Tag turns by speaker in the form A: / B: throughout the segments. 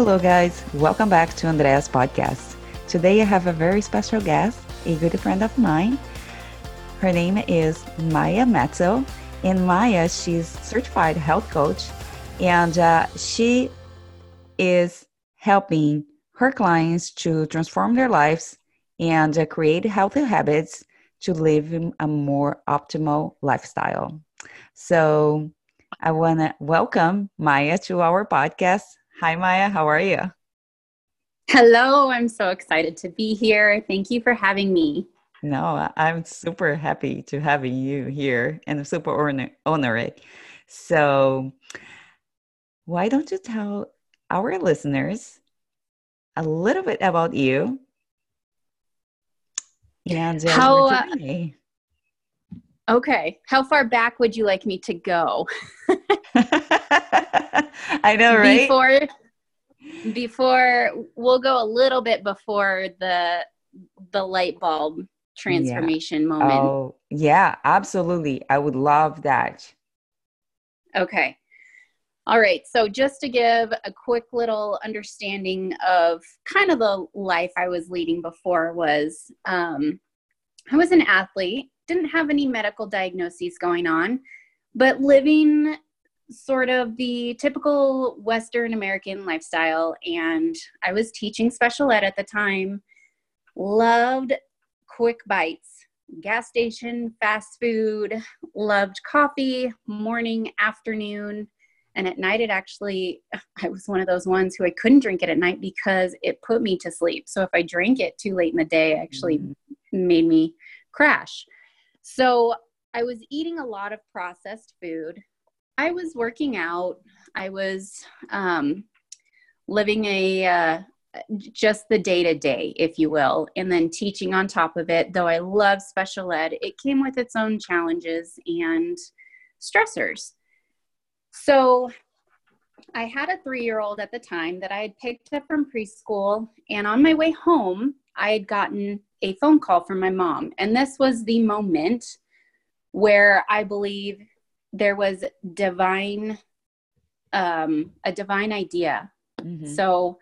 A: Hello, guys. Welcome back to Andrea's podcast. Today I have a very special guest, a good friend of mine. Her name is Maya Metzel. And Maya, she's certified health coach, and uh, she is helping her clients to transform their lives and uh, create healthy habits to live a more optimal lifestyle. So I want to welcome Maya to our podcast. Hi, Maya. How are you?
B: Hello. I'm so excited to be here. Thank you for having me.
A: No, I'm super happy to having you here and I'm super honor- honored. So, why don't you tell our listeners a little bit about you
B: and how uh, okay how far back would you like me to go
A: i know right
B: before before we'll go a little bit before the the light bulb transformation
A: yeah.
B: moment
A: oh yeah absolutely i would love that
B: okay all right. So, just to give a quick little understanding of kind of the life I was leading before was um, I was an athlete, didn't have any medical diagnoses going on, but living sort of the typical Western American lifestyle. And I was teaching special ed at the time, loved quick bites, gas station, fast food, loved coffee, morning, afternoon and at night, it actually, I was one of those ones who I couldn't drink it at night because it put me to sleep. So if I drank it too late in the day, it actually mm-hmm. made me crash. So I was eating a lot of processed food. I was working out. I was um, living a, uh, just the day to day, if you will, and then teaching on top of it. Though I love special ed, it came with its own challenges and stressors. So I had a three year old at the time that I had picked up from preschool. And on my way home, I had gotten a phone call from my mom. And this was the moment where I believe there was divine, um, a divine idea. Mm-hmm. So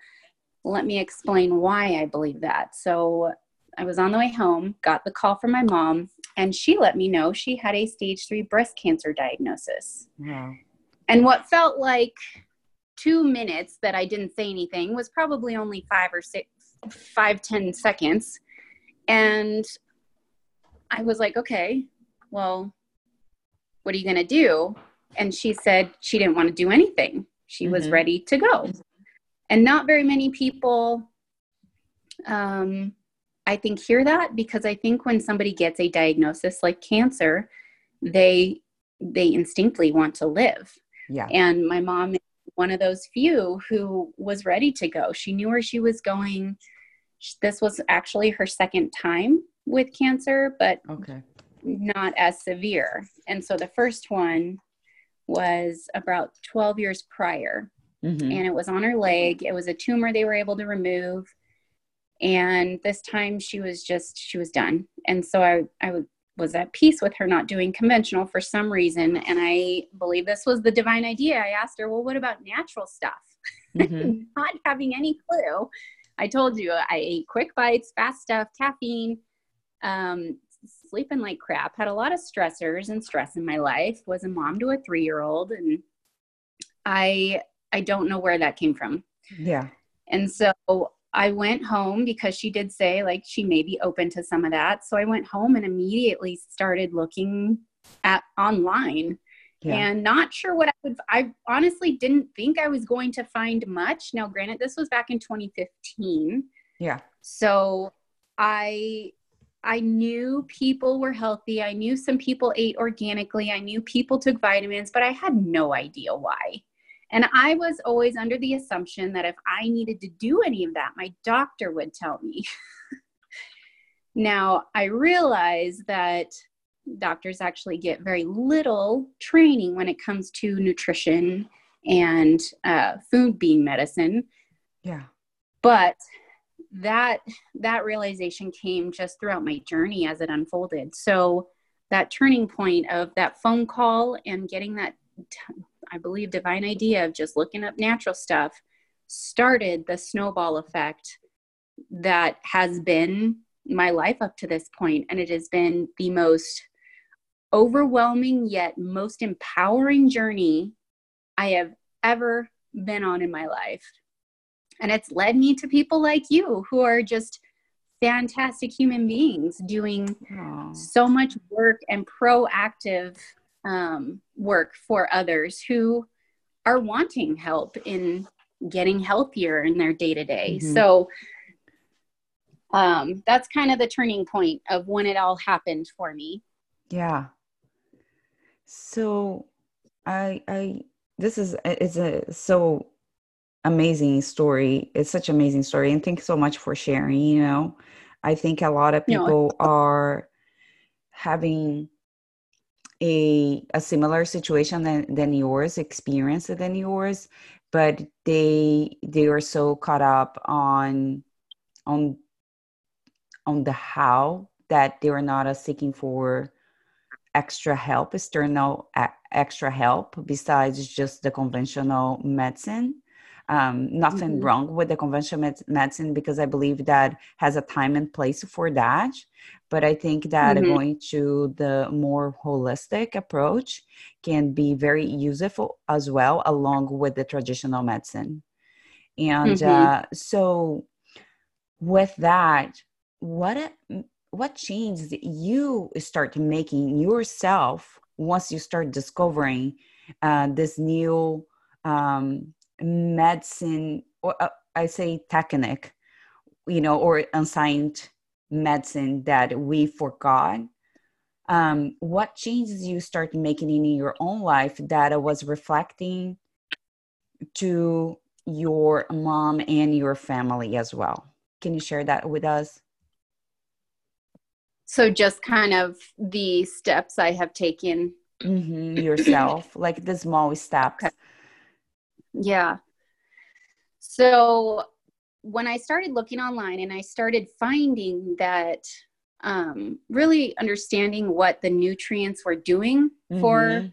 B: let me explain why I believe that. So I was on the way home, got the call from my mom, and she let me know she had a stage three breast cancer diagnosis. Wow. And what felt like two minutes that I didn't say anything was probably only five or six, five, ten seconds. And I was like, okay, well, what are you going to do? And she said she didn't want to do anything. She mm-hmm. was ready to go. And not very many people, um, I think, hear that because I think when somebody gets a diagnosis like cancer, they they instinctively want to live
A: yeah.
B: And my mom is one of those few who was ready to go. She knew where she was going. This was actually her second time with cancer, but
A: okay.
B: Not as severe. And so the first one was about 12 years prior. Mm-hmm. And it was on her leg. It was a tumor they were able to remove. And this time she was just, she was done. And so I, I was at peace with her not doing conventional for some reason. And I believe this was the divine idea. I asked her, well, what about natural stuff? Mm-hmm. not having any clue. I told you I ate quick bites, fast stuff, caffeine, um, sleeping like crap, had a lot of stressors and stress in my life, was a mom to a three year old. And I, I don't know where that came from.
A: Yeah.
B: And so I went home because she did say like she may be open to some of that. So I went home and immediately started looking at online yeah. and not sure what I would I honestly didn't think I was going to find much. Now granted this was back in 2015.
A: Yeah.
B: So I I knew people were healthy. I knew some people ate organically. I knew people took vitamins, but I had no idea why. And I was always under the assumption that if I needed to do any of that, my doctor would tell me. now, I realize that doctors actually get very little training when it comes to nutrition and uh, food being medicine.
A: Yeah.
B: But that that realization came just throughout my journey as it unfolded. So that turning point of that phone call and getting that I believe, divine idea of just looking up natural stuff started the snowball effect that has been my life up to this point and it has been the most overwhelming yet most empowering journey I have ever been on in my life. And it's led me to people like you who are just fantastic human beings doing Aww. so much work and proactive um, work for others who are wanting help in getting healthier in their day to day. So um, that's kind of the turning point of when it all happened for me.
A: Yeah. So I I this is it's a so amazing story. It's such an amazing story and thanks so much for sharing, you know. I think a lot of people no. are having a a similar situation than, than yours, experience than yours, but they they are so caught up on on on the how that they are not uh, seeking for extra help, external extra help besides just the conventional medicine. Um, nothing mm-hmm. wrong with the conventional med- medicine because I believe that has a time and place for that. But I think that mm-hmm. going to the more holistic approach can be very useful as well, along with the traditional medicine. And mm-hmm. uh, so, with that, what what changes you start making yourself once you start discovering uh, this new um, medicine or uh, i say technique you know or unsigned medicine that we forgot. Um, what changes you start making in your own life that was reflecting to your mom and your family as well? Can you share that with us?
B: So just kind of the steps i have taken.
A: Mm-hmm, yourself like the small steps. Okay.
B: Yeah so when i started looking online and i started finding that um, really understanding what the nutrients were doing mm-hmm. for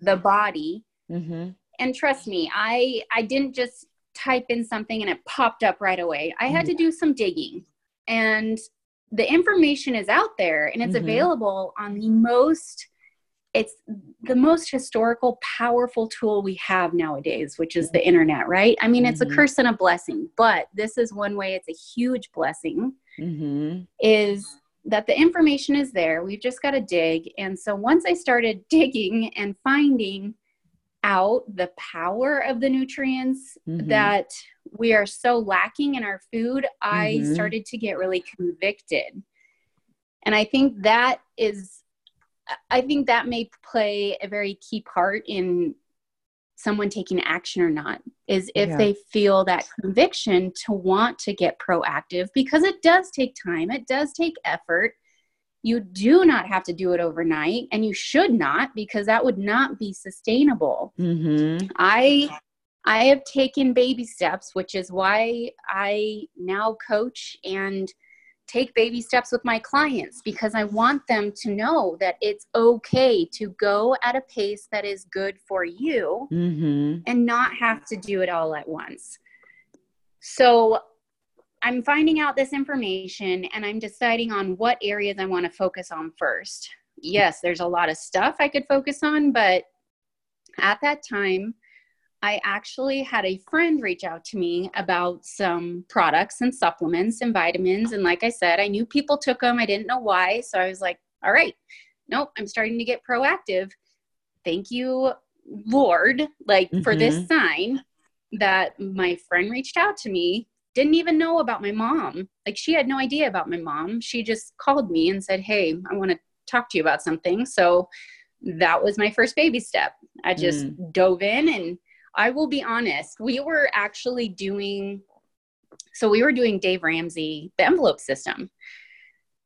B: the body mm-hmm. and trust me i i didn't just type in something and it popped up right away i had to mm-hmm. do some digging and the information is out there and it's mm-hmm. available on the most it's the most historical powerful tool we have nowadays which is the internet right i mean mm-hmm. it's a mm-hmm. curse and a blessing but this is one way it's a huge blessing mm-hmm. is that the information is there we've just got to dig and so once i started digging and finding out the power of the nutrients mm-hmm. that we are so lacking in our food, I mm-hmm. started to get really convicted. And I think that is, I think that may play a very key part in someone taking action or not is if yeah. they feel that conviction to want to get proactive because it does take time, it does take effort. You do not have to do it overnight, and you should not because that would not be sustainable. Mm-hmm. I I have taken baby steps, which is why I now coach and take baby steps with my clients because I want them to know that it's okay to go at a pace that is good for you mm-hmm. and not have to do it all at once. So I'm finding out this information and I'm deciding on what areas I want to focus on first. Yes, there's a lot of stuff I could focus on, but at that time, I actually had a friend reach out to me about some products and supplements and vitamins. And like I said, I knew people took them. I didn't know why. So I was like, all right, nope, I'm starting to get proactive. Thank you, Lord, like mm-hmm. for this mm-hmm. sign that my friend reached out to me didn't even know about my mom. Like she had no idea about my mom. She just called me and said, Hey, I want to talk to you about something. So that was my first baby step. I just mm. dove in and I will be honest, we were actually doing so we were doing Dave Ramsey, the envelope system.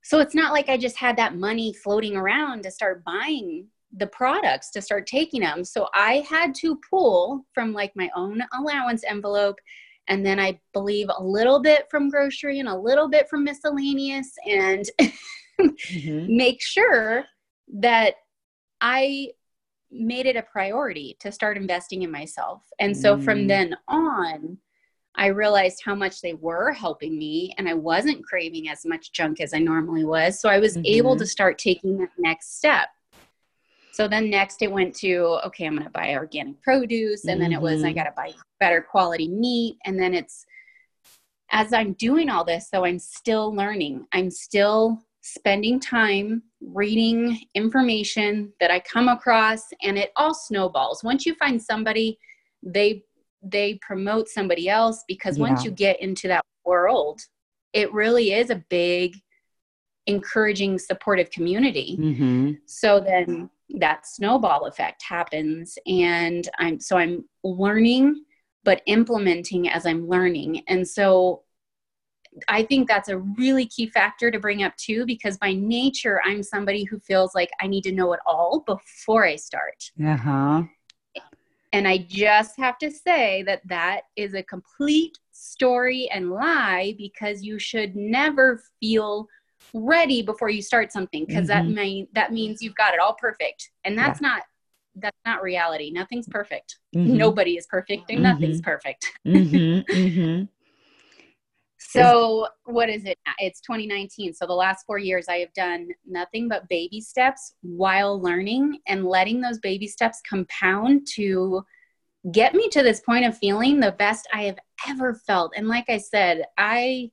B: So it's not like I just had that money floating around to start buying the products to start taking them. So I had to pull from like my own allowance envelope and then I believe a little bit from grocery and a little bit from miscellaneous and mm-hmm. make sure that I made it a priority to start investing in myself. And so mm. from then on, I realized how much they were helping me and I wasn't craving as much junk as I normally was. So I was mm-hmm. able to start taking that next step. So then next it went to, okay, I'm going to buy organic produce. And mm-hmm. then it was, I mm-hmm. got to buy better quality meat. And then it's, as I'm doing all this, though, I'm still learning. I'm still spending time reading information that I come across and it all snowballs. Once you find somebody, they they promote somebody else because yeah. once you get into that world, it really is a big encouraging supportive community. Mm-hmm. So then that snowball effect happens and I'm so I'm learning but implementing as I'm learning. And so I think that's a really key factor to bring up too, because by nature, I'm somebody who feels like I need to know it all before I start.
A: Uh huh.
B: And I just have to say that that is a complete story and lie because you should never feel ready before you start something because mm-hmm. that may that means you've got it all perfect and that's yeah. not that's not reality nothing's perfect mm-hmm. nobody is perfect and mm-hmm. nothing's perfect mm-hmm. Mm-hmm. So, what is it? It's 2019. So, the last four years, I have done nothing but baby steps while learning and letting those baby steps compound to get me to this point of feeling the best I have ever felt. And, like I said, I.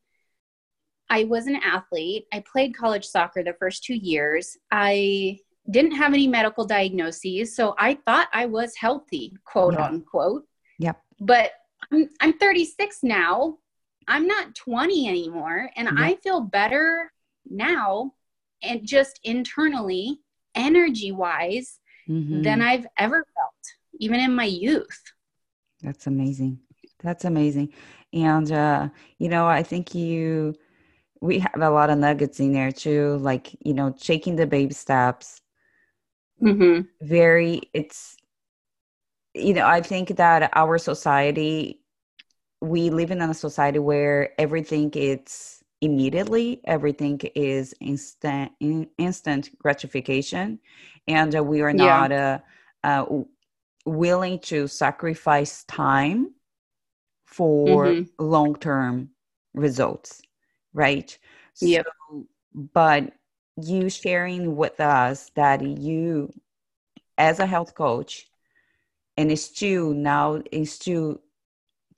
B: I was an athlete. I played college soccer the first two years. I didn't have any medical diagnoses, so I thought I was healthy, quote yeah. unquote.
A: Yep.
B: But I'm, I'm 36 now I'm not 20 anymore and yeah. I feel better now and just internally, energy wise, mm-hmm. than I've ever felt, even in my youth.
A: That's amazing. That's amazing. And, uh, you know, I think you, we have a lot of nuggets in there too, like, you know, taking the baby steps. Mm-hmm. Very, it's, you know, I think that our society we live in a society where everything is immediately everything is instant in, instant gratification and uh, we are not yeah. uh, uh, willing to sacrifice time for mm-hmm. long-term results right
B: yeah
A: so, but you sharing with us that you as a health coach and it's still now it's still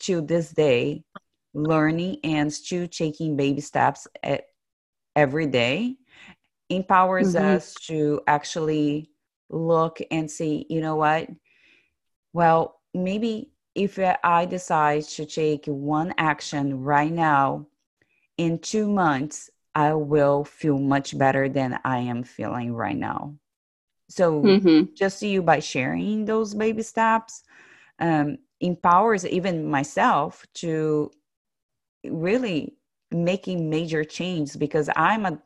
A: to this day learning and still taking baby steps at, every day empowers mm-hmm. us to actually look and see you know what well maybe if i decide to take one action right now in two months i will feel much better than i am feeling right now so mm-hmm. just you by sharing those baby steps um, empowers even myself to really making major change because I'm a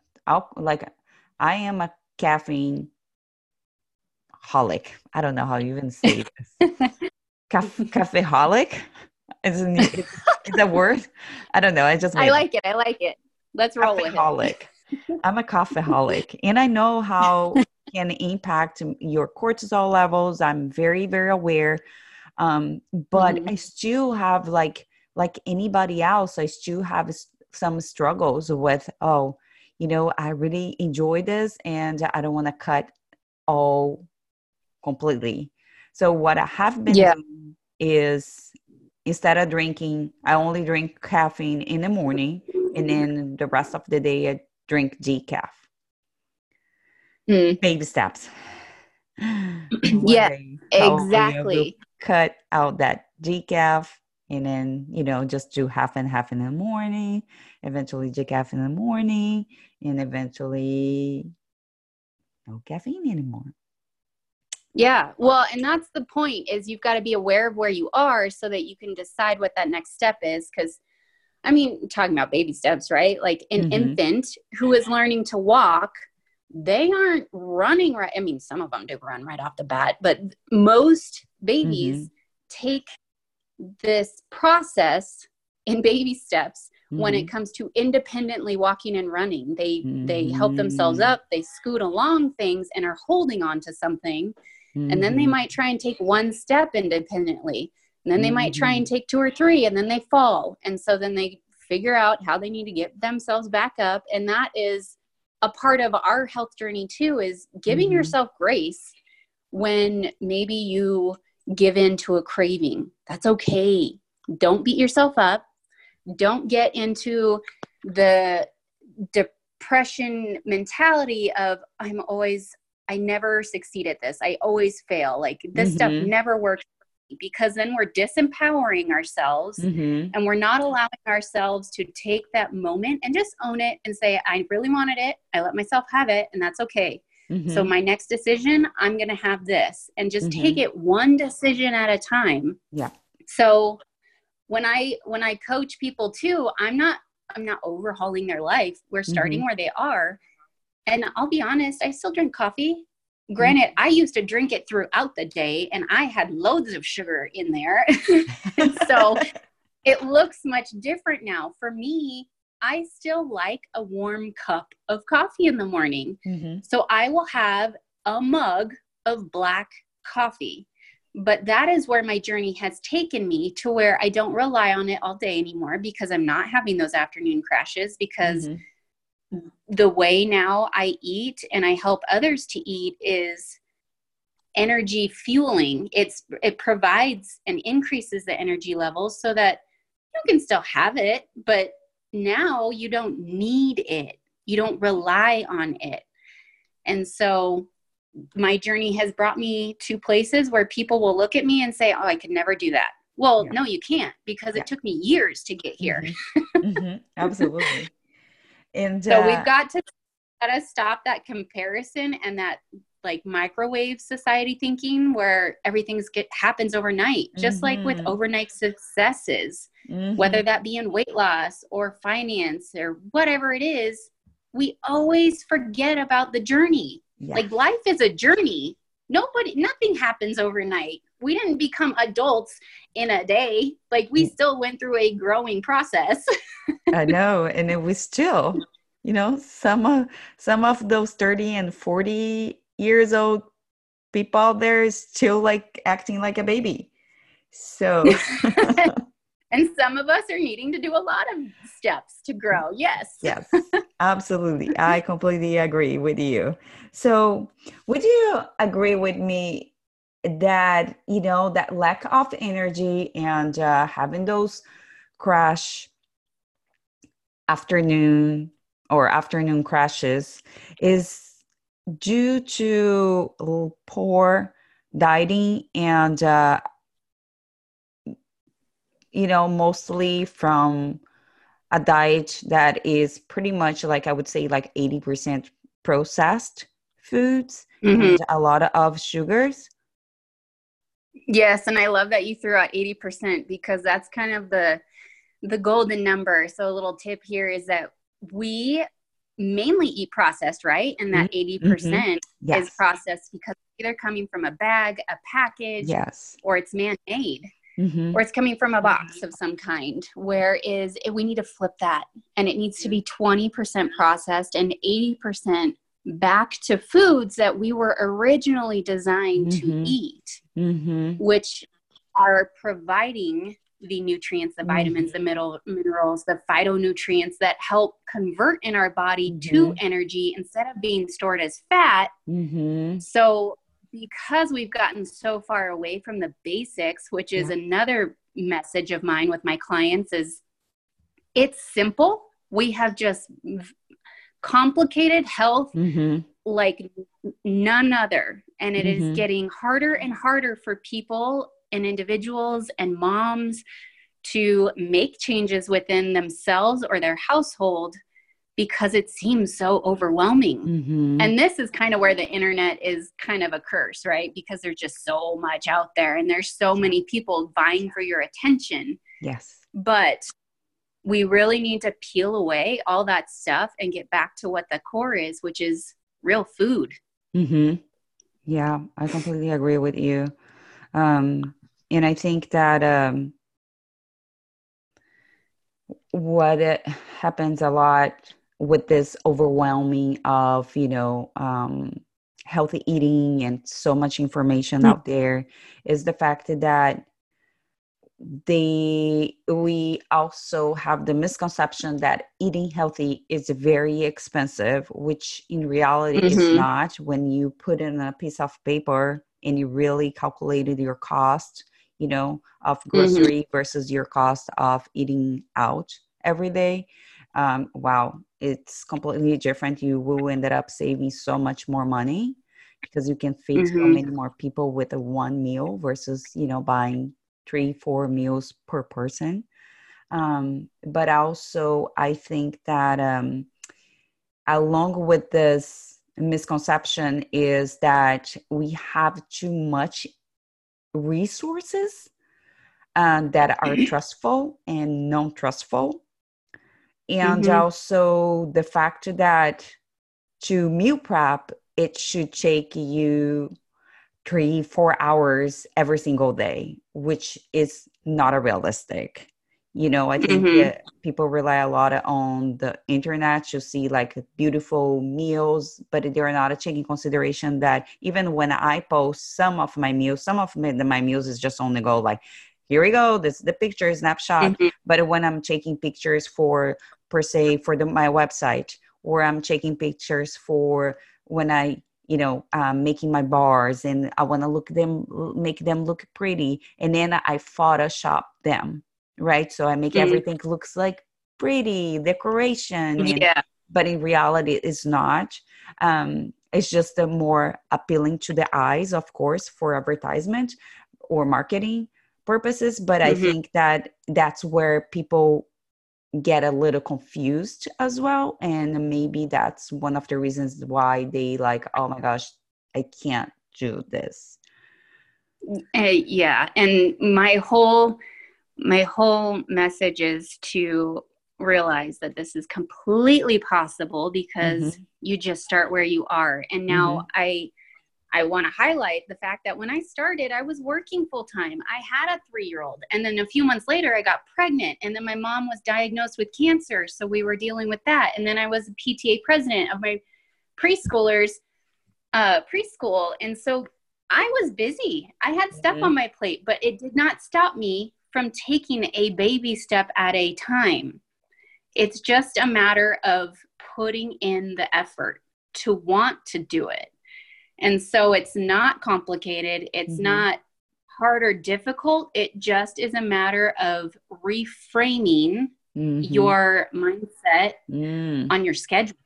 A: like I am a caffeine holic. I don't know how you even say this. Cafe holic? Is it, is that word? I don't know. I just
B: I like it. I like it. Let's roll with
A: it. I'm a coffeeholic, and I know how can impact your cortisol levels. I'm very very aware um, but mm-hmm. i still have like like anybody else i still have some struggles with oh you know i really enjoy this and i don't want to cut all completely so what i have been yeah. doing is instead of drinking i only drink caffeine in the morning and then the rest of the day i drink decaf mm. baby steps
B: yeah exactly
A: cut out that decaf and then you know just do half and half in the morning eventually decaf in the morning and eventually no caffeine anymore
B: yeah well and that's the point is you've got to be aware of where you are so that you can decide what that next step is because i mean talking about baby steps right like an mm-hmm. infant who is learning to walk they aren't running right. I mean, some of them do run right off the bat, but most babies mm-hmm. take this process in baby steps mm-hmm. when it mm-hmm. comes to independently walking and running. They mm-hmm. they help themselves mm-hmm. up, they scoot along things and are holding on to something. And then they mm-hmm. might try and take one step independently. And then they might try and take two or three and then they fall. And so then they figure out how they need to get themselves back up. And that is a part of our health journey too, is giving
A: Mhm.
B: yourself grace when maybe you give in to a craving. That's okay. Don't beat yourself up. Don't get into the depression mentality of I'm always I never succeed at this. I always fail. Like this stuff
A: Mhm.
B: never works because then we're disempowering ourselves
A: Mhm.
B: and we're not allowing ourselves to take that moment and just own it and say I really wanted it. I let myself have it and that's okay. So
A: Mhm.
B: my next decision, I'm going to have this and just
A: Mhm.
B: take it one decision at a time.
A: Yeah.
B: So when I when I coach people too, I'm not I'm not overhauling their life. We're starting where they are. And I'll be honest, I still drink coffee. Granted, I used to drink it throughout the day and I had loads of sugar in there. so it looks much different now. For me, I still like a warm cup of coffee in the morning.
A: Mhm.
B: So I will have a mug of black coffee. But that is where my journey has taken me to where I don't rely on it all day anymore because I'm not having those afternoon crashes because
A: Mhm.
B: The way now I eat and I help others to eat is energy fueling. It's it provides and increases the energy levels so that you can still have it, but now you don't need it. You don't rely on it. And so my journey has brought me to places where people will look at me and say, "Oh, I could never do that." Well,
A: Yeah.
B: no, you can't because
A: Yeah.
B: it took me years to get here.
A: Mhm. Mhm. Absolutely. And
B: So
A: uh,
B: we've got to gotta stop that comparison and that like microwave society thinking where everything's get happens overnight. Just like with
A: Mhm.
B: overnight successes,
A: mhm.
B: whether that be in weight loss or finance or whatever it is, we always forget about the journey.
A: Yeah.
B: Like life is a journey. Nobody nothing happens overnight. We didn't become adults in a day. Like we
A: Mm.
B: still went through a growing process.
A: I know, and it was still, you know, some of some of those thirty and forty years old people out there is still like acting like a baby. So
B: and some of us are needing to do a lot of steps to grow. Yes.
A: yes, absolutely, I completely agree with you. So would you agree with me that you know that lack of energy and uh, having those crash afternoon or afternoon crashes is due to poor dieting and uh, you know mostly from a diet that is pretty much like i would say like 80% processed foods
B: Mhm.
A: and a lot of sugars
B: Yes, and I love that you threw out 80% because that's kind of the the golden number. So a little tip here is that we mainly eat processed, right? And that 80%
A: yes
B: is processed because either coming from a bag, a package,
A: yes
B: or it's man-made.
A: Mhm.
B: or it's coming from a box of some kind. Whereas it, we need to flip that, and it needs to be 20% processed and 80% back to foods that we were originally designed to
A: Mhm.
B: eat,
A: Mhm.
B: which are providing the nutrients, the vitamins, the middle, minerals, the phytonutrients that help convert in our body to energy instead of being stored as fat
A: Mhm.
B: so, because we've gotten so far away from the basics, which is
A: Yeah.
B: another message of mine with my clients, is it's simple. We have just complicated health
A: Mhm.
B: like none other. And it is
A: Mhm.
B: getting harder and harder for people and individuals and moms to make changes within themselves or their household because it seems so overwhelming.
A: Mhm.
B: And this is kind of where the internet is kind of a curse, right? Because there's just so much out there and there's so many people vying for your attention.
A: yes
B: But we really need to peel away all that stuff and get back to what the core is, which is real food.
A: hmm Yeah, I completely agree with you. Um, and I think that um, what it happens a lot with this overwhelming of, you know, um, healthy eating and so much information
B: Mm.
A: out there is the fact that they we also have the misconception that eating healthy is very expensive which in reality mm-hmm. is not when you put in a piece of paper and you really calculated your cost you know of mm-hmm. grocery mm-hmm. versus your cost of eating out every day um, wow it's completely different. You will end up saving so much more money because you can feed mm-hmm. so many more people with a one meal versus you know buying three four meals per person. Um, but also i think that um, along with this misconception is that we have too much resources uh, that are trustful and non-trustful and mm-hmm. also the fact that to meal prep it should take you three four hours every single day which is not a realistic you know i think mm-hmm. people rely a lot on the internet to see like beautiful meals but they're not taking consideration that even when i post some of my meals some of my, my meals is just on the go like here we go this is the picture snapshot mm-hmm. but when i'm taking pictures for per se for the, my website or i'm taking pictures for when i you know um, making my bars and i want to look them make them look pretty and then i photoshop them right so i make mm-hmm. everything looks like pretty decoration and,
B: yeah
A: but in reality it's not um, it's just a more appealing to the eyes of course for advertisement or marketing purposes but mm-hmm. i think that that's where people get a little confused as well and maybe that's one of the reasons why they like oh my gosh i can't do this
B: uh, yeah and my whole my whole message is to realize that this is completely possible because mm-hmm. you just start where you are and now mm-hmm. i I want to highlight the fact that when I started, I was working full time. I had a three year old. And then a few months later, I got pregnant. And then my mom was diagnosed with cancer. So we were dealing with that. And then I was a PTA president of my preschoolers uh, preschool. And so I was busy. I had stuff mm-hmm. on my plate, but it did not stop me from taking a baby step at a time. It's just a matter of putting in the effort to want to do it and so it's not complicated, it's mm-hmm. not hard or difficult. It just is a matter of reframing mm-hmm. your mindset mm. on your schedule.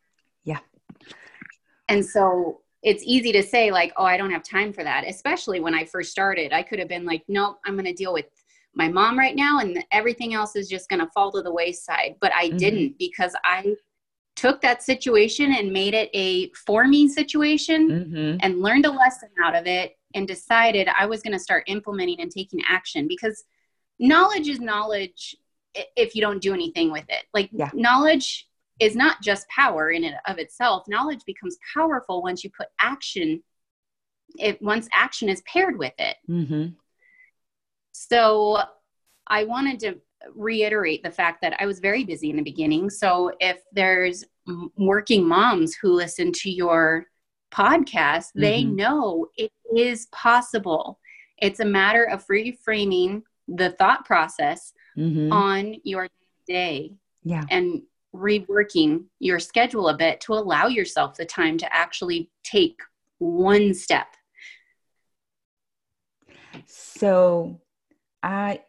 A: Yeah.
B: And so it's easy to say, like, oh, I don't have time for that, especially when I first started. I could have been like, nope, I'm going to deal with my mom right now, and everything else is just going to fall to the wayside. But I mm-hmm. didn't because I took that situation and made it a forming situation mm-hmm. and learned a lesson out of it and decided I was going to start implementing and taking action because knowledge is knowledge if you don't do anything with it. Like yeah. knowledge is not just power in and of itself. Knowledge becomes powerful once you put action it once action is paired with it. Mm-hmm. So I wanted to reiterate the fact that I was very busy in the beginning. So if there's working moms who listen to your podcast, mm-hmm. they know it is possible. It's a matter of reframing the thought process mm-hmm. on your day.
A: Yeah.
B: And reworking your schedule a bit to allow yourself the time to actually take one step.
A: So, I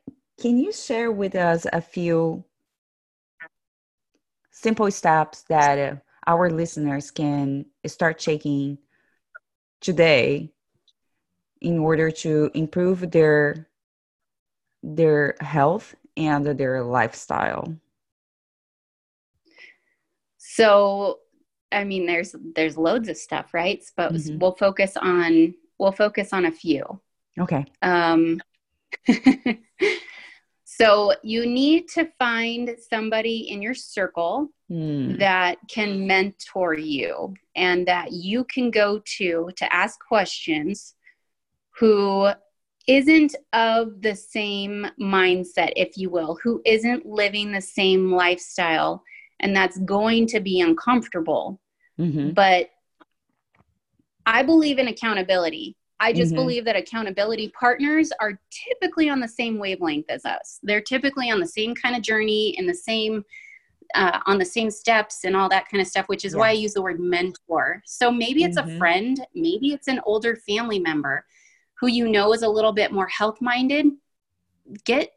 A: can you share with us a few simple steps that uh, our listeners can start taking today in order to improve their their health and their lifestyle?
B: So i mean there's there's loads of stuff right? But mm-hmm. we'll focus on we'll focus on a few.
A: Okay.
B: Um So you need to find somebody in your circle mm. that can mentor you and that you can go to to ask questions who isn't of the same mindset, if you will, who isn't living the same lifestyle, and that's going to be uncomfortable. Mm-hmm. But I believe in accountability. I just
A: Mhm.
B: believe that accountability partners are typically on the same wavelength as us. They're typically on the same kind of journey and the same uh, on the same steps and all that kind of stuff, which is why I use the word mentor. So maybe it's
A: Mhm.
B: a friend, maybe it's an older family member who you know is a little bit more health minded. Get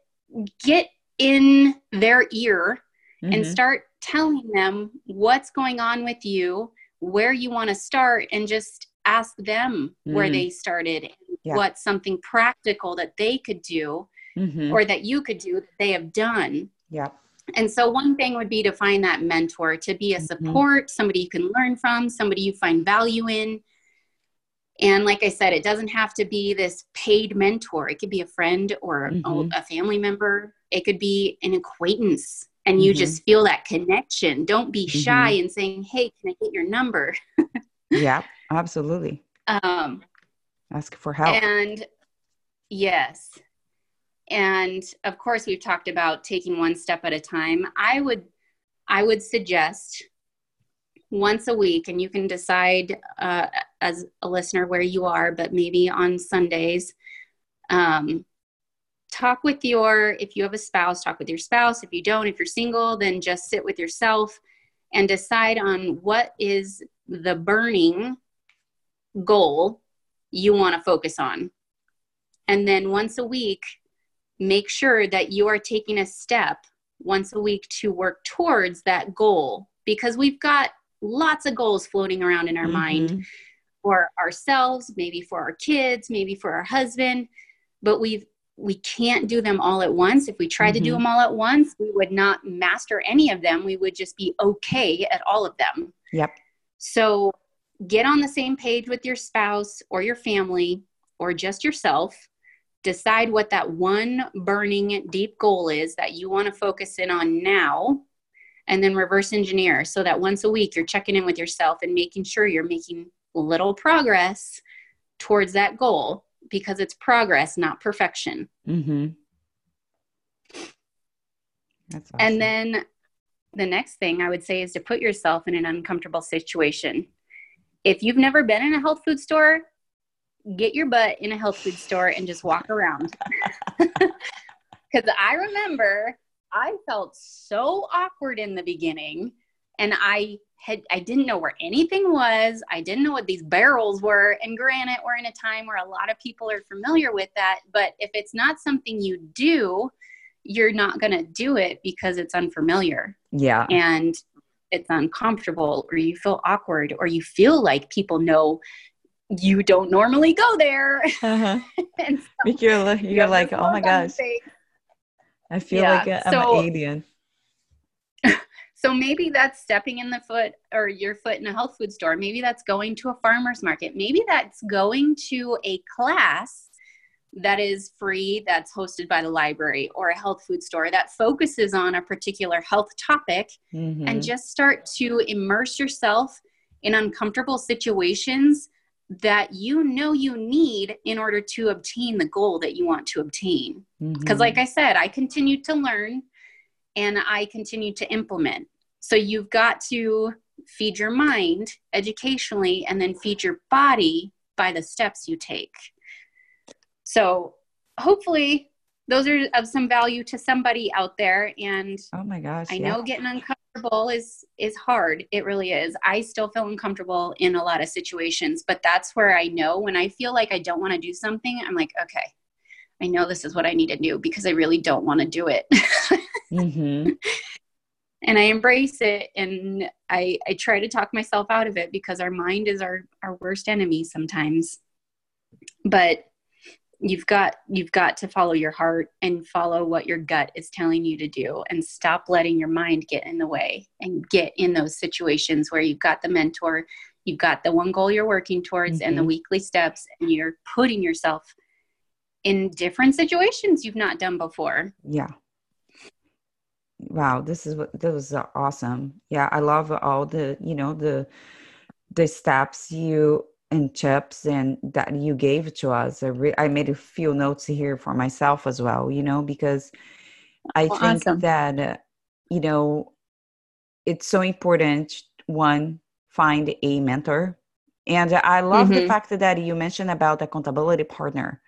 B: get in their ear and
A: Mhm.
B: start telling them what's going on with you, where you want to start, and just ask them where
A: Mm.
B: they started, and
A: Yeah.
B: what's something practical that they could do
A: Mhm.
B: or that you could do that they have done.
A: yeah.
B: And so, one thing would be to find that mentor, to be a
A: Mhm.
B: support, somebody you can learn from, somebody you find value in. And like I said, it doesn't have to be this paid mentor. It could be a friend or a-
A: Mhm.
B: a family member. It could be an acquaintance. And you
A: Mhm.
B: just feel that connection. Don't be shy in saying, Hey, can I get your number?
A: Yeah. Absolutely.
B: Um,
A: Ask for help.
B: And yes. And of course we've talked about taking one step at a time. I would I would suggest once a week and you can decide uh, as a listener where you are, but maybe on Sundays um, talk with your if you have a spouse, talk with your spouse. If you don't, if you're single, then just sit with yourself and decide on what is the burning goal you want to focus on. And then once a week, make sure that you are taking a step once a week to work towards that goal because we've got lots of goals floating around in our mind
A: Mhm.
B: for ourselves, maybe for our kids, maybe for our husband, but we've we can't do them all at once. If we tried to do
A: Mhm.
B: them all at once, we would not master any of them. We would just be okay at all of them.
A: Yep.
B: So get on the same page with your spouse or your family or just yourself. Decide what that one burning deep goal is that you want to focus in on now. And then reverse engineer so that once a week you're checking in with yourself and making sure you're making little progress towards that goal because it's progress, not perfection.
A: Mm-hmm. That's awesome.
B: And then the next thing I would say is to put yourself in an uncomfortable situation. If you've never been in a health food store, get your butt in a health food store and just walk around. Because I remember I felt so awkward in the beginning and I had I didn't know where anything was. I didn't know what these barrels were. And granted, we're in a time where a lot of people are familiar with that. But if it's not something you do, you're not going to do it because it's unfamiliar
A: yeah.
B: and it's uncomfortable or you feel awkward or you feel like people know you don't normally go there.
A: Uh-huh.
B: and so
A: You're, you're like, oh my gosh. I feel
B: Yeah,
A: like I'm
B: so-
A: an alien.
B: So maybe that's stepping in the foot or your foot in a health food store. Maybe that's going to a farmer's market. Maybe that's going to a class that is free that's hosted by the library or a health food store that focuses on a particular health topic
A: Mhm.
B: and just start to immerse yourself in uncomfortable situations that you know you need in order to obtain the goal that you want to obtain. Because,
A: Mhm.
B: like I said, I continue to learn and I continue to implement. So, you've got to feed your mind educationally and then feed your body by the steps you take. So, hopefully, those are of some value to somebody out there. And
A: oh my gosh.
B: I
A: yeah.
B: know getting uncomfortable is is hard. It really is. I still feel uncomfortable in a lot of situations, but that's where I know when I feel like I don't want to do something, I'm like, okay, I know this is what I need to do because I really don't want to do it.
A: Mm-hmm.
B: and I embrace it and I I try to talk myself out of it because our mind is our our worst enemy sometimes. But you've got you've got to follow your heart and follow what your gut is telling you to do and stop letting your mind get in the way and get in those situations where you've got the mentor you've got the one goal you're working towards and the
A: Mhm.
B: weekly steps and you're putting yourself in different situations you've not done before
A: Yeah. Wow, this is what this was uh, awesome. Yeah, I love all the, you know, the the steps you and tips and that you gave to us. I, re- I made a few notes here for myself as well, you know, because I
B: Oh,
A: think
B: awesome.
A: that uh, you know it's so important one find a mentor And I love the
B: Mhm.
A: fact that you mentioned about accountability partner.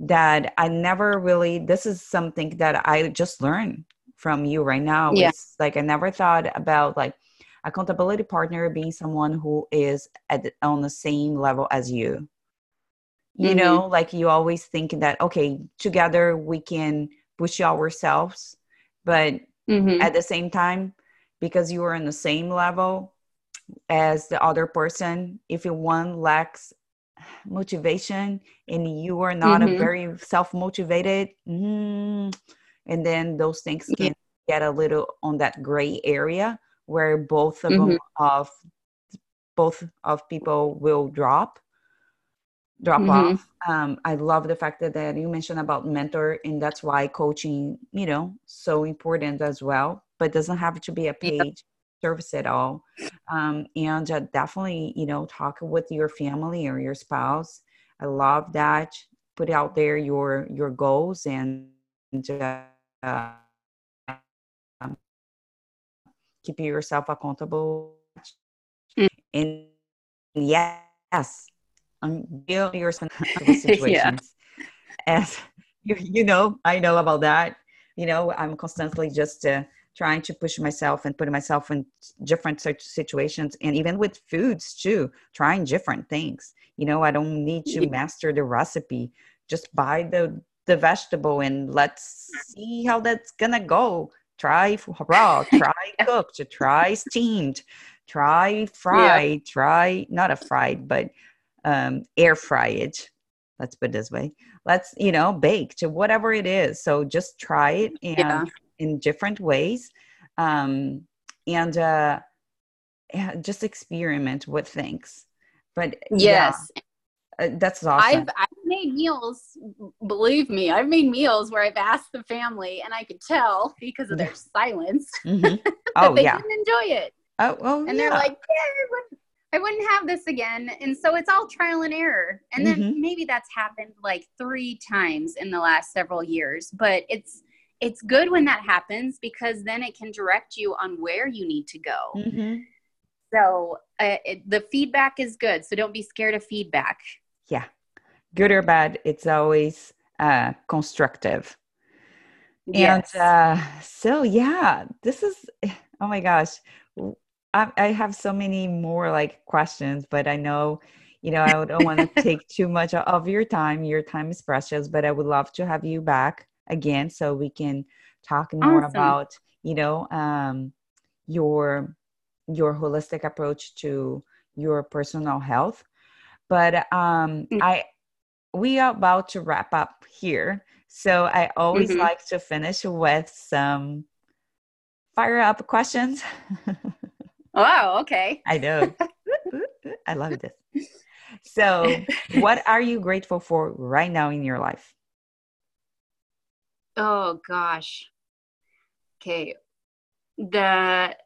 A: That I never really. This is something that I just learned from you right now.
B: Yeah.
A: It's like I never thought about like accountability partner being someone who is at the- on the same level as you. You
B: Mhm.
A: know, like you always think that okay, together we can push ourselves, but
B: Mhm.
A: at the same time because you are on the same level as the other person if one lacks motivation and you are not a
B: Mhm.
A: very self-motivated mm, and then those things
B: Yeah.
A: can get a little on that gray area where both of
B: Mhm.
A: them of both of people will drop drop
B: Mhm.
A: off um, i love the fact that, that you mentioned about mentor and that's why coaching you know so important as well but doesn't have to be a
B: Yeah.
A: paid service at all um, and uh, definitely you know talk with your family or your spouse i love that put out there your your goals and uh, keep yourself accountable.
B: Mm.
A: and yes unveil your situations. As you, you know i know about that. You know i'm constantly just uh, trying to push myself and put myself in different situations and even with foods too trying different things. You know i don't need to
B: Yeah.
A: master the recipe. Just buy the the vegetable and let's see how that's gonna go try raw try cooked try steamed try fried try not a fried but um air fried let's put it this way. Let's you know bake to whatever it is. So just try it and
B: Yeah.
A: in different ways. Um and uh just experiment with things. But
B: Yes.
A: uh, that's awesome.
B: I've made meals. Believe me, I've made meals where I've asked the family, and I could tell because of their silence
A: Mhm.
B: that
A: oh
B: they
A: yeah
B: didn't enjoy it,
A: oh, oh
B: and
A: yeah.
B: they're like, "Yeah, I wouldn't, have this again." And so it's all trial and error. And then
A: Mhm.
B: maybe that's happened like three times in the last several years, but it's it's good when that happens because then it can direct you on where you need to go.
A: Mhm.
B: So uh, it, the feedback is good. So don't be scared of feedback.
A: yeah good or bad it's always uh constructive
B: Yes.
A: And uh, so, yeah, this is, oh my gosh, I have so many more like questions, but I know, you know, I don't want to take too much of your time. Your time is precious, but I would love to have you back again so we can talk more
B: Awesome.
A: about, you know, um, your your holistic approach to your personal health. But um,
B: Mm.
A: I we are about to wrap up here. So I always
B: Mhm.
A: like to finish with some fire up questions.
B: oh, Okay.
A: I know. I love this. So, what are you grateful for right now in your life?
B: Oh gosh. Okay. The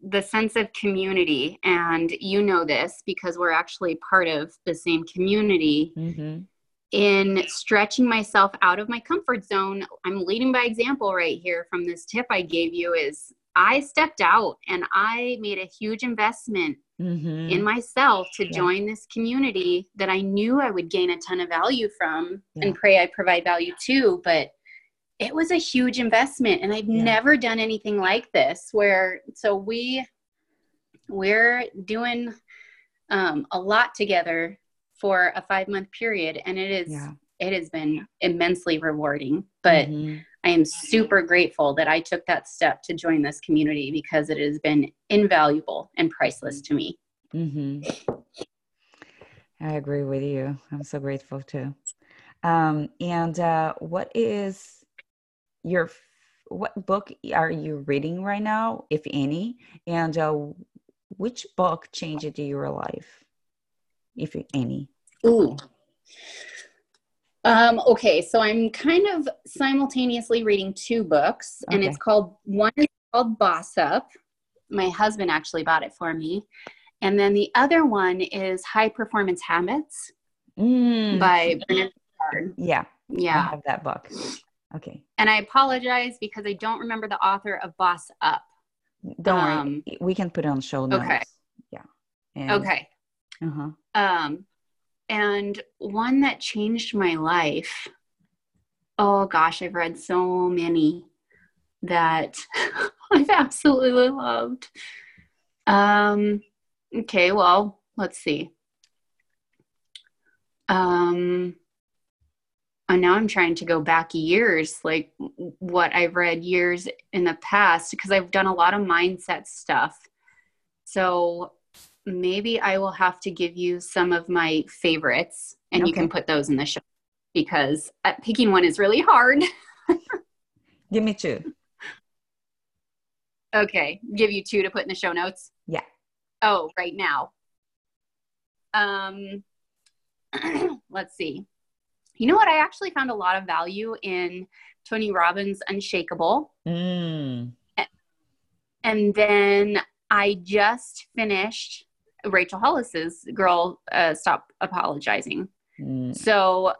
B: the sense of community and you know this because we're actually part of the same community
A: Mm-hmm.
B: In stretching myself out of my comfort zone. I'm leading by example right here from this tip I gave you is I stepped out and I made a huge investment
A: Mm-hmm.
B: in myself to
A: Yeah.
B: join this community that I knew I would gain a ton of value from
A: Yeah.
B: and pray I provide value to. But it was a huge investment and I've
A: Yeah.
B: never done anything like this where so we we're doing um, a lot together for a five month period and it is
A: yeah.
B: it has been immensely rewarding but
A: Mhm.
B: I am super grateful that I took that step to join this community because it has been invaluable and priceless to me.
A: Mhm. I agree with you. I'm so grateful too. Um, and uh, what is your what book are you reading right now, if any? And uh, which book changed your life, if any?
B: Ooh. Um, okay, so I'm kind of simultaneously reading two books, and it's called one is called Boss Up. My husband actually bought it for me. And then the other one is High Performance Habits
A: Mm,
B: by Brene Brown.
A: yeah, I
B: Yeah.
A: have that book. Okay,
B: And I apologize because I don't remember the author of Boss Up.
A: don't
B: Um,
A: worry. We can put it on show notes.
B: okay.
A: Yeah. And
B: Okay. Uh-huh. Um, and one that changed my life. Oh gosh, I've read so many that I've absolutely loved. Um, okay, well, let's see. Um, and now I'm trying to go back years, like what I've read years in the past, because I've done a lot of mindset stuff. So maybe I will have to give you some of my favorites and okay. you can put those in the show because uh, picking one is really hard.
A: give me two.
B: Okay. Give you two to put in the show notes?
A: Yeah.
B: Oh, right now. Um, let's see. You know what? I actually found a lot of value in Tony Robbins' Unshakable. Mm. And then I just finished Rachel Hollis's Girl uh, Stop Apologizing. Mm. So,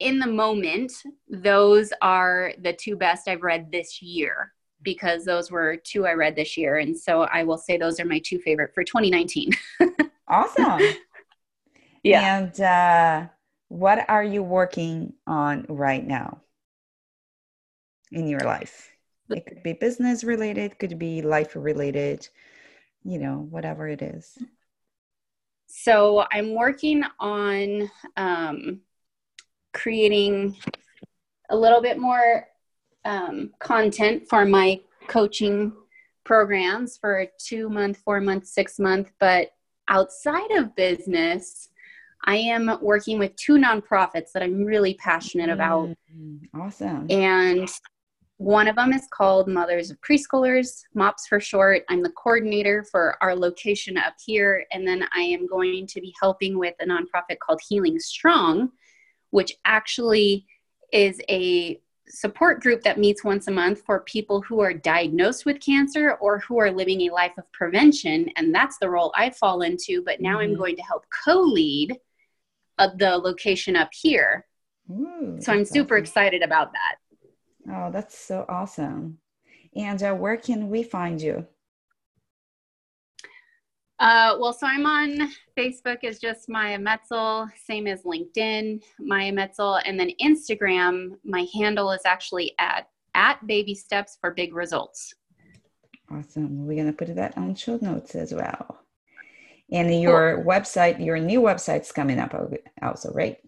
B: in the moment, those are the two best I've read this year because those were two I read this year. And so I will say those are my two favorite for 2019.
A: awesome. Yeah. And uh, what are you working on right now in your life? It could be business related, could be life related, you know, whatever it is.
B: So I'm working on um, creating a little bit more um, content for my coaching programs for two month, four month, six month. But outside of business, I am working with two nonprofits that I'm really passionate about.
A: Mm, awesome.
B: And one of them is called Mothers of Preschoolers, MOPS for short. I'm the coordinator for our location up here. And then I am going to be helping with a nonprofit called Healing Strong, which actually is a support group that meets once a month for people who are diagnosed with cancer or who are living a life of prevention. And that's the role I fall into. But now mm-hmm. I'm going to help co lead the location up here. Ooh, so I'm super awesome. excited about that.
A: Oh, that's so awesome. And uh, where can we find you?
B: Uh, well, so I'm on Facebook as just Maya Metzel, same as LinkedIn, Maya Metzel, and then Instagram. My handle is actually at at Baby Steps for Big Results.
A: Awesome. We're gonna put that on show notes as well. And your cool. website, your new website's coming up also, right?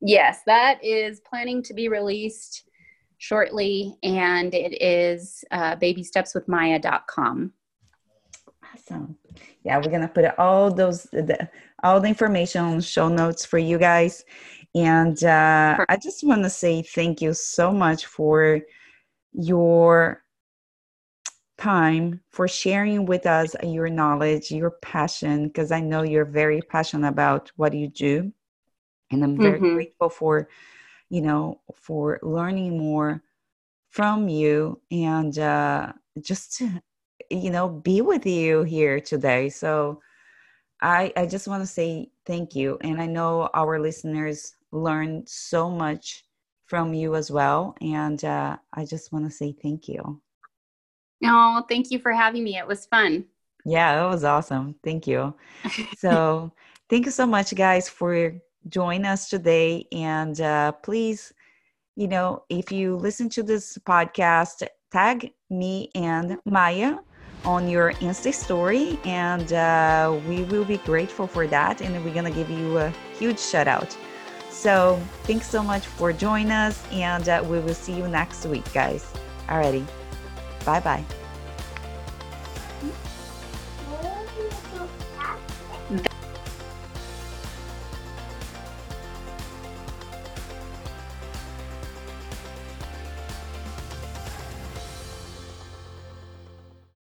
B: Yes, that is planning to be released shortly, and it is uh, babystepswithmaya.com.
A: Awesome. Yeah, we're gonna put all those the, all the information on show notes for you guys. And uh, I just want to say thank you so much for your time, for sharing with us your knowledge, your passion, because I know you're very passionate about what you do. And I'm very mm-hmm. grateful for, you know, for learning more from you and uh, just to you know be with you here today. So i i just want to say thank you. And i know our listeners learned so much from you as well. And uh, i just want to say thank you.
B: Oh thank you for having me. It was fun.
A: Yeah it was awesome. Thank you. So thank you so much guys for joining us today and uh, please you know if you listen to this podcast tag me and maya on your Insta story, and uh, we will be grateful for that. And we're gonna give you a huge shout out. So thanks so much for joining us, and uh, we will see you next week, guys. Alrighty, bye bye.